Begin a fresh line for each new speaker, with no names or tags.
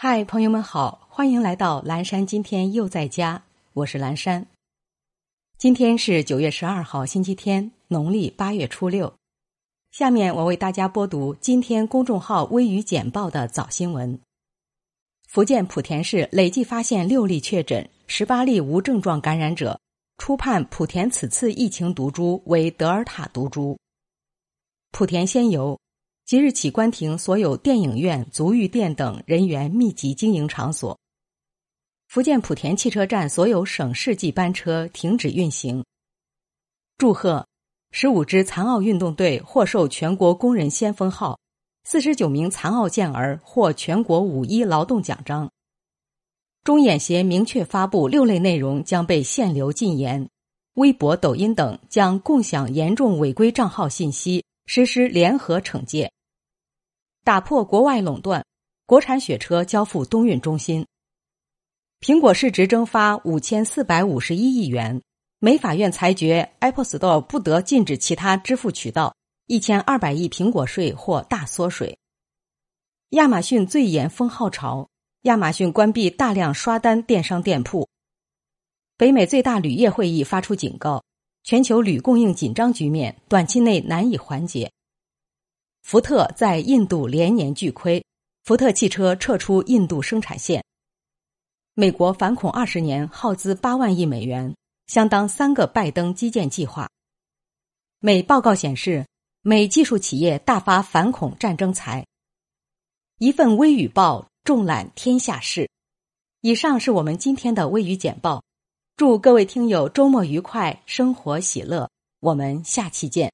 嗨，朋友们好，欢迎来到蓝山。今天又在家，我是蓝山。今天是九月十二号，星期天，农历八月初六。下面我为大家播读今天公众号“微语简报”的早新闻。福建莆田市累计发现六例确诊，十八例无症状感染者，初判莆田此次疫情毒株为德尔塔毒株。莆田仙游。即日起关停所有电影院、足浴店等人员密集经营场所。福建莆田汽车站所有省市际班车停止运行。祝贺十五支残奥运动队获授全国工人先锋号，四十九名残奥健儿获全国五一劳动奖章。中演协明确发布六类内容将被限流禁言，微博、抖音等将共享严重违规账号信息，实施联合惩戒。打破国外垄断，国产雪车交付东运中心。苹果市值蒸发五千四百五十一亿元，美法院裁决 Apple Store 不得禁止其他支付渠道，一千二百亿苹果税或大缩水。亚马逊最严封号潮，亚马逊关闭大量刷单电商店铺。北美最大铝业会议发出警告，全球铝供应紧张局面短期内难以缓解。福特在印度连年巨亏，福特汽车撤出印度生产线。美国反恐二十年耗资八万亿美元，相当三个拜登基建计划。美报告显示，美技术企业大发反恐战争财。一份微语报重览天下事。以上是我们今天的微语简报。祝各位听友周末愉快，生活喜乐。我们下期见。